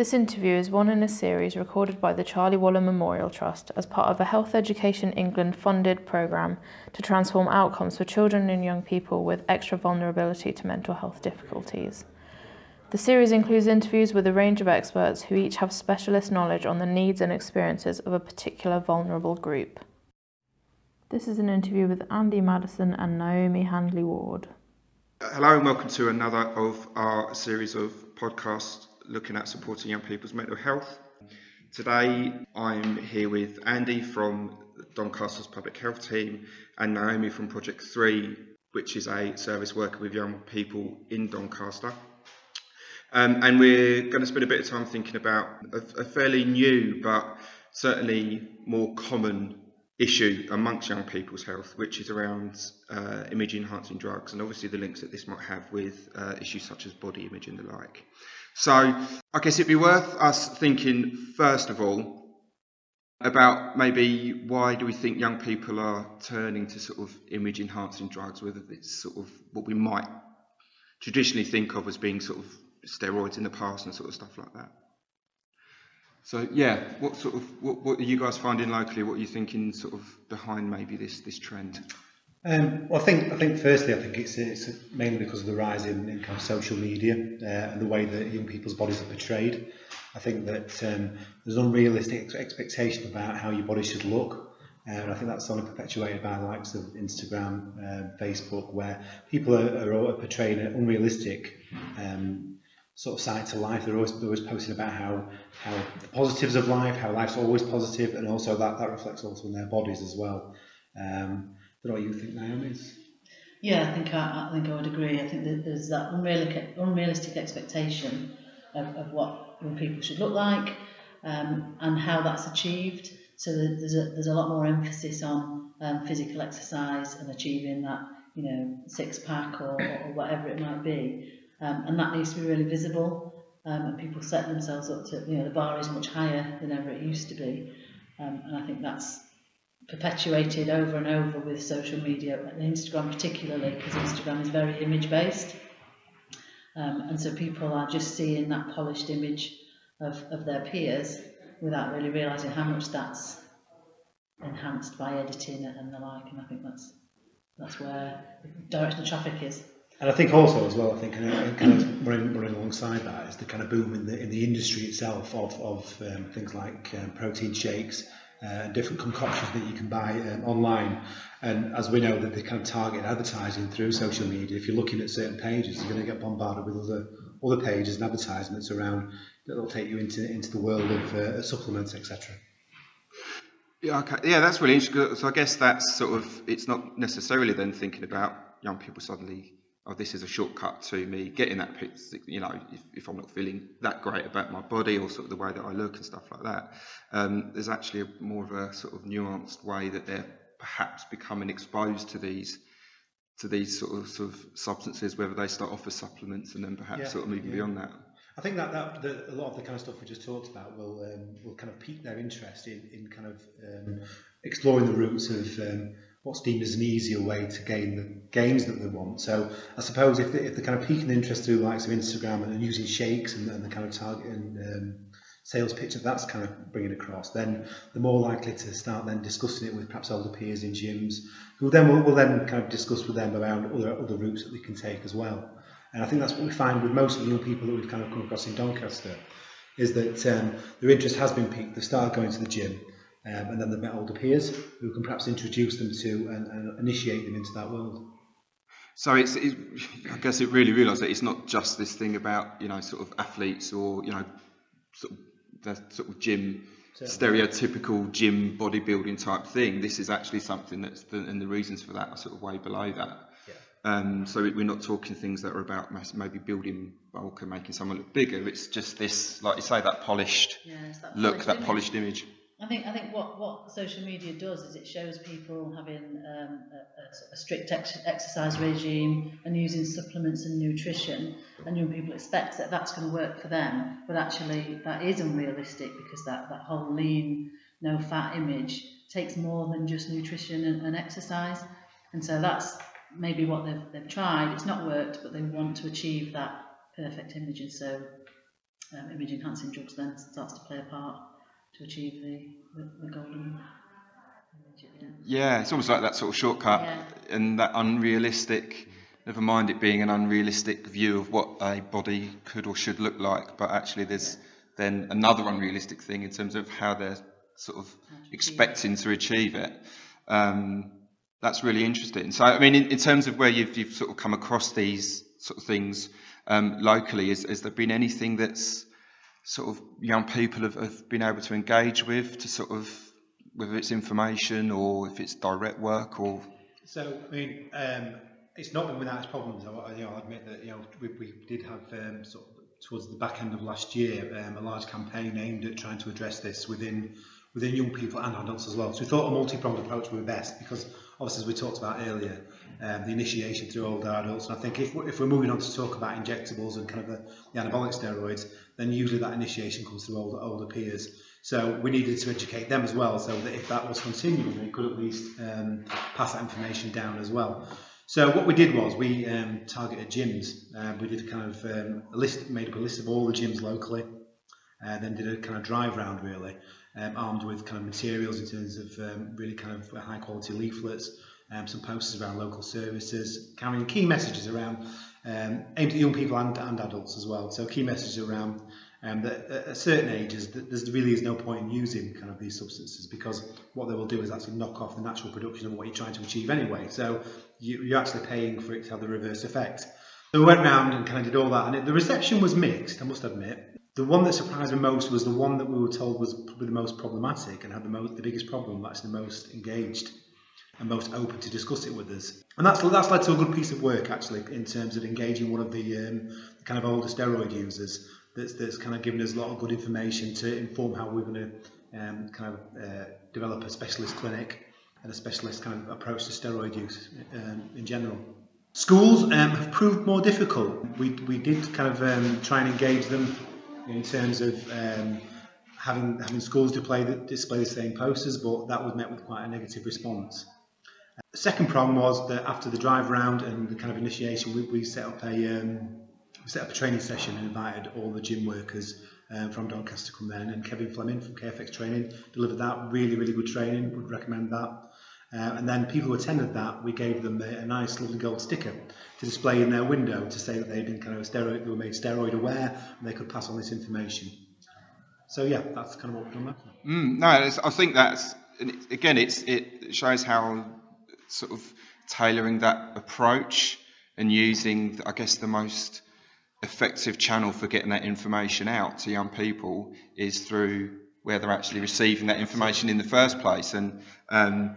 This interview is one in a series recorded by the Charlie Waller Memorial Trust as part of a Health Education England funded programme to transform outcomes for children and young people with extra vulnerability to mental health difficulties. The series includes interviews with a range of experts who each have specialist knowledge on the needs and experiences of a particular vulnerable group. This is an interview with Andy Madison and Naomi Handley Ward. Hello and welcome to another of our series of podcasts looking at supporting young people's mental health. Today I'm here with Andy from Doncaster's Public Health Team and Naomi from Project 3, which is a service worker with young people in Doncaster. Um, and we're going to spend a bit of time thinking about a, a fairly new but certainly more common issue amongst young people's health, which is around uh, image enhancing drugs, and obviously the links that this might have with uh, issues such as body image and the like. So I guess it'd be worth us thinking, first of all, about maybe why do we think young people are turning to sort of image enhancing drugs, whether it's sort of what we might traditionally think of as being sort of steroids in the past and sort of stuff like that. So yeah, what sort of what, what are you guys finding locally? What are you thinking sort of behind maybe this this trend? Um, well, I think I think firstly, I think it's it's mainly because of the rise in, in kind of social media uh, and the way that young people's bodies are portrayed. I think that um, there's an unrealistic expectation about how your body should look, uh, and I think that's only perpetuated by the likes of Instagram, uh, Facebook, where people are, are portraying an unrealistic um, sort of side to life. They're always, they're always posting about how how the positives of life, how life's always positive, and also that that reflects also in their bodies as well. Um, don't you think, Naomi. Yeah, I think I, I think I would agree. I think that there's that unrealistic, unrealistic expectation of, of what young people should look like um, and how that's achieved. So there's a, there's a lot more emphasis on um, physical exercise and achieving that, you know, six pack or, or whatever it might be. Um, and that needs to be really visible. Um, and people set themselves up to, you know, the bar is much higher than ever it used to be. Um, and I think that's perpetuated over and over with social media, and Instagram particularly, because Instagram is very image based. Um, and so people are just seeing that polished image of, of their peers without really realising how much that's enhanced by editing and the like. And I think that's that's where the direction of traffic is. And I think also as well, I think kind of running, running alongside that is the kind of boom in the in the industry itself of of um, things like um, protein shakes uh, different concoctions that you can buy um, online. And as we know that they kind of target advertising through social media, if you're looking at certain pages, you're going to get bombarded with other other pages and advertisements around that will take you into into the world of uh, supplements, etc. Yeah, okay. Yeah, that's really interesting. So I guess that's sort of it's not necessarily then thinking about young people suddenly oh, this is a shortcut to me getting that you know, if, if, I'm not feeling that great about my body or sort of the way that I look and stuff like that. Um, there's actually a, more of a sort of nuanced way that they're perhaps becoming exposed to these to these sort of, sort of substances, whether they start off as supplements and then perhaps yeah, sort of moving yeah. beyond that. I think that, that the, a lot of the kind of stuff we just talked about will um, will kind of pique their interest in, in kind of um, exploring the roots of um, what's deemed as an easier way to gain the gains that they want. So I suppose if, they, if they're kind of piquing interest through the likes of Instagram and using shakes and, and the kind of target and um, sales pitch that that's kind of bringing across, then they're more likely to start then discussing it with perhaps older peers in gyms, who then will, will then kind of discuss with them around other other routes that they can take as well. And I think that's what we find with most of the young people that we've kind of come across in Doncaster, is that um, their interest has been piqued. They start going to the gym, um, and then they've met older peers who can perhaps introduce them to and, and initiate them into that world. So it's, it's, I guess it really realised that it's not just this thing about you know sort of athletes or you know sort of the sort of gym Certainly. stereotypical gym bodybuilding type thing. This is actually something that's the, and the reasons for that are sort of way below that. Yeah. Um, so we're not talking things that are about maybe building bulk and making someone look bigger. It's just this, like you say, that polished yeah, that look, polished that image. polished image. I think I think what, what social media does is it shows people having um, a, a, strict ex- exercise regime and using supplements and nutrition, and young people expect that that's going to work for them, but actually that is unrealistic because that, that whole lean, no fat image takes more than just nutrition and, and exercise, and so that's maybe what they've, they've tried. It's not worked, but they want to achieve that perfect image, and so um, image enhancing drugs then starts to play a part to achieve the, the, the golden. Yeah, it's almost like that sort of shortcut Yeah. and that unrealistic. Never mind it being an unrealistic view of what a body could or should look like, but actually there's then another unrealistic thing in terms of how they're sort of expecting to achieve it. Um, that's really interesting. So, I mean, in, in terms of where you've, you've sort of come across these sort of things um, locally, has, has there been anything that's sort of young people have, have been able to engage with to sort of, whether it's information or if it's direct work or So, I mean, um, it's not been without its problems. I, you know, I admit that you know we, we did have um, sort of towards the back end of last year um, a large campaign aimed at trying to address this within within young people and adults as well. So we thought a multi-pronged approach would be best because obviously as we talked about earlier, um, the initiation through older adults. And I think if, we're- if we're moving on to talk about injectables and kind of the, the anabolic steroids, then usually that initiation comes through older, older peers. So we needed to educate them as well, so that if that was continuing, they could at least um, pass that information down as well. So what we did was we um, targeted gyms. Uh, we did kind of um, a list, made up a list of all the gyms locally, uh, then did a kind of drive round really, um, armed with kind of materials in terms of um, really kind of high quality leaflets, um, some posters around local services, carrying key messages around um, aimed at young people and, and adults as well. So key messages around um, that at certain ages th- there really is no point in using kind of these substances because what they will do is actually knock off the natural production of what you're trying to achieve anyway. So you, you're actually paying for it to have the reverse effect. So we went round and kind of did all that, and it, the reception was mixed. I must admit. The one that surprised me most was the one that we were told was probably the most problematic and had the most, the biggest problem, actually the most engaged and most open to discuss it with us. And that's that's led to a good piece of work actually in terms of engaging one of the um, kind of older steroid users. That's that's kind of given us a lot of good information to inform how we're going to um, kind of uh, develop a specialist clinic and a specialist kind of approach to steroid use um, in general. Schools um, have proved more difficult. We, we did kind of um, try and engage them in terms of um, having having schools display the, display the same posters, but that was met with quite a negative response. The second problem was that after the drive round and the kind of initiation, we, we set up a um, set up a training session and invited all the gym workers um, from Doncaster to come then, and Kevin Fleming from KFX Training delivered that really really good training. Would recommend that. Uh, and then people who attended that, we gave them a, a nice, lovely gold sticker to display in their window to say that they'd been kind of steroid, they were made steroid aware, and they could pass on this information. So yeah, that's kind of what we've done. Mm, no, I think that's again, it's it shows how sort of tailoring that approach and using, I guess, the most effective channel for getting that information out to young people is through where they're actually receiving that information in the first place. And um,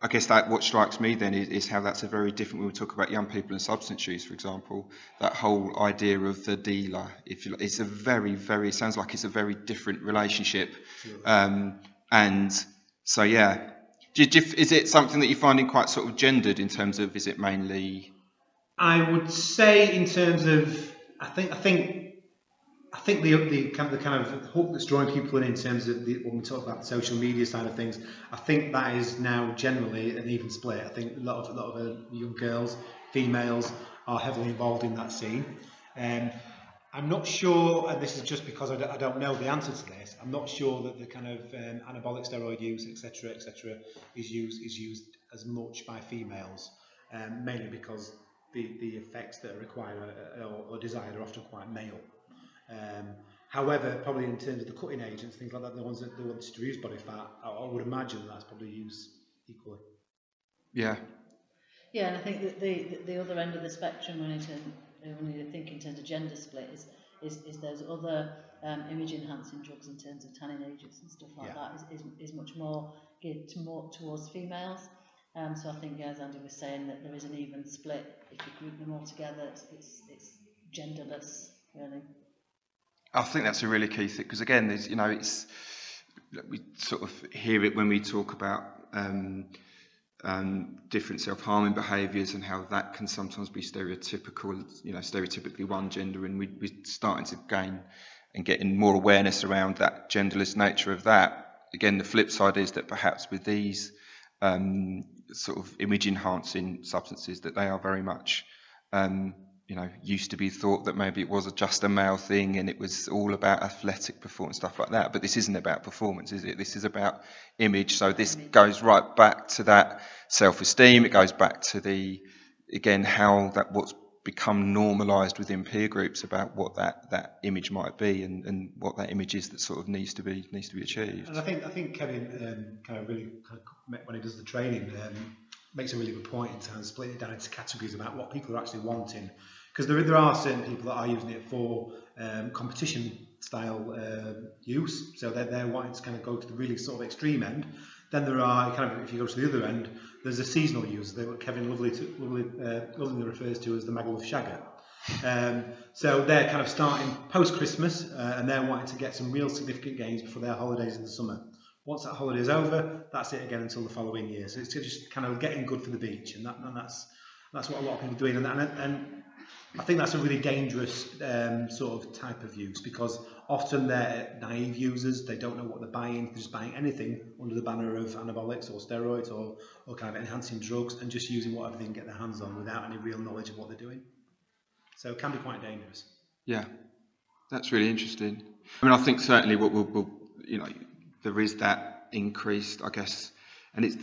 I guess that what strikes me then is, is how that's a very different. When we talk about young people and substance use, for example, that whole idea of the dealer. If you, it's a very, very. It sounds like it's a very different relationship. Um, and so, yeah, do, you- do, you- is it something that you're finding quite sort of gendered in terms of? Is it mainly? I would say in terms of, I think, I think, I think the the kind of the kind of hook that's drawing people in in terms of the, when we talk about the social media side of things, I think that is now generally an even split. I think a lot of a lot of young girls, females, are heavily involved in that scene. Um, I'm not sure, and this is just because I don't, don't know the answer to this. I'm not sure that the kind of um, anabolic steroid use, etc., etc., is used is used as much by females, um, mainly because the, the effects that are required uh, or, or desired are often quite male. Um, however, probably in terms of the cutting agents, things like that, the ones that they want to reduce body fat, I, I would imagine that's probably used equally. Yeah, Yeah, and I think that the, the, the other end of the spectrum when, it, when you think in terms of gender split is, is, is those other um, image enhancing drugs in terms of tanning agents and stuff like Yeah. that is, is, is much more geared to more towards females. Um, so I think, as Andy was saying, that there is an even split. If you group them all together, it's, it's, it's genderless, really. I think that's a really key thing because again, there's you know it's we sort of hear it when we talk about um, um, different self-harming behaviours and how that can sometimes be stereotypical, you know, stereotypically one gender, and we, we're starting to gain and getting more awareness around that genderless nature of that. Again, the flip side is that perhaps with these um, sort of image enhancing substances, that they are very much um, you know, used to be thought that maybe it was just a male thing and it was all about athletic performance, stuff like that. But this isn't about performance, is it? This is about image. So this goes right back to that self-esteem. It goes back to the, again, how that what's become normalised within peer groups about what that, that image might be and, and what that image is that sort of needs to be needs to be achieved. And I think I think Kevin um, kind of really kind of, when he does the training um, makes a really good point in terms of splitting it down into categories about what people are actually wanting because there, there are certain people that are using it for um, competition style uh, use, so they're, they're wanting to kind of go to the really sort of extreme end. Then there are kind of if you go to the other end, there's a seasonal use that Kevin lovely to, lovely, uh, lovely refers to as the Magaluf Shagger. Um, so they're kind of starting post Christmas uh, and they're wanting to get some real significant gains before their holidays in the summer. Once that holiday is over, that's it again until the following year. So it's just kind of getting good for the beach, and, that, and that's that's what a lot of people are doing. And, and, and I think that's a really dangerous um, sort of type of use because often they're naive users, they don't know what they're buying, they're just buying anything under the banner of anabolics or steroids or, or kind of enhancing drugs and just using whatever they can get their hands on without any real knowledge of what they're doing. So it can be quite dangerous. Yeah, that's really interesting. I mean, I think certainly what we'll, we'll you know, there is that increased, I guess, and it's,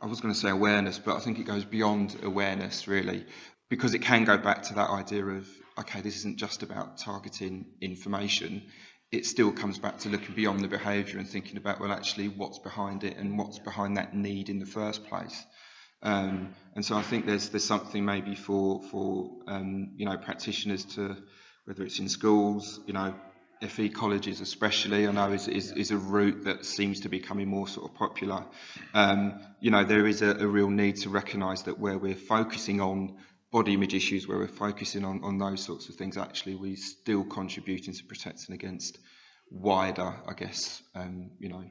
I was going to say awareness, but I think it goes beyond awareness really because it can go back to that idea of okay, this isn't just about targeting information. It still comes back to looking beyond the behaviour and thinking about well, actually, what's behind it and what's behind that need in the first place. Um, and so I think there's there's something maybe for for um, you know practitioners to whether it's in schools, you know, FE colleges especially, I know is, is, is a route that seems to be becoming more sort of popular. Um, you know, there is a, a real need to recognise that where we're focusing on body image issues where we're focusing on, on those sorts of things, actually we're still contributing to protecting against wider, I guess, um, you know,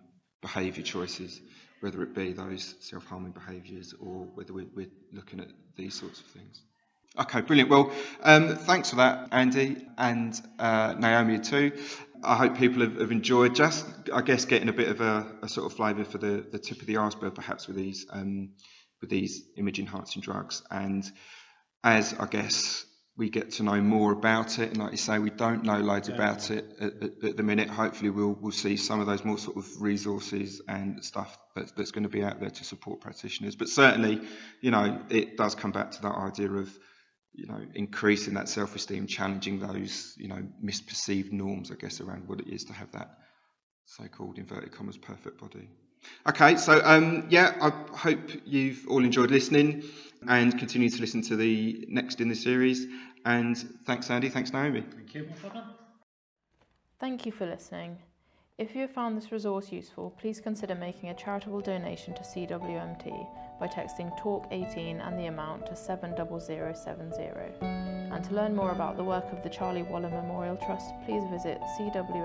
behaviour choices, whether it be those self-harming behaviours or whether we're, we're, looking at these sorts of things. Okay, brilliant. Well, um, thanks for that, Andy and uh, Naomi too. I hope people have, have, enjoyed just, I guess, getting a bit of a, a sort of flavour for the, the tip of the iceberg, perhaps with these um, with these image enhancing drugs and as I guess we get to know more about it, and like you say, we don't know loads yeah. about it at, at, at, the minute. Hopefully, we'll we'll see some of those more sort of resources and stuff that's, that's going to be out there to support practitioners. But certainly, you know, it does come back to that idea of you know increasing that self-esteem, challenging those you know misperceived norms, I guess, around what it is to have that so-called inverted commas perfect body. Okay, so um, yeah, I hope you've all enjoyed listening and continue to listen to the next in the series. And thanks, Andy. Thanks, Naomi. Thank you. Thank you for listening. If you have found this resource useful, please consider making a charitable donation to CWMT by texting TALK18 and the amount to 70070. And to learn more about the work of the Charlie Waller Memorial Trust, please visit cwmt.org.uk.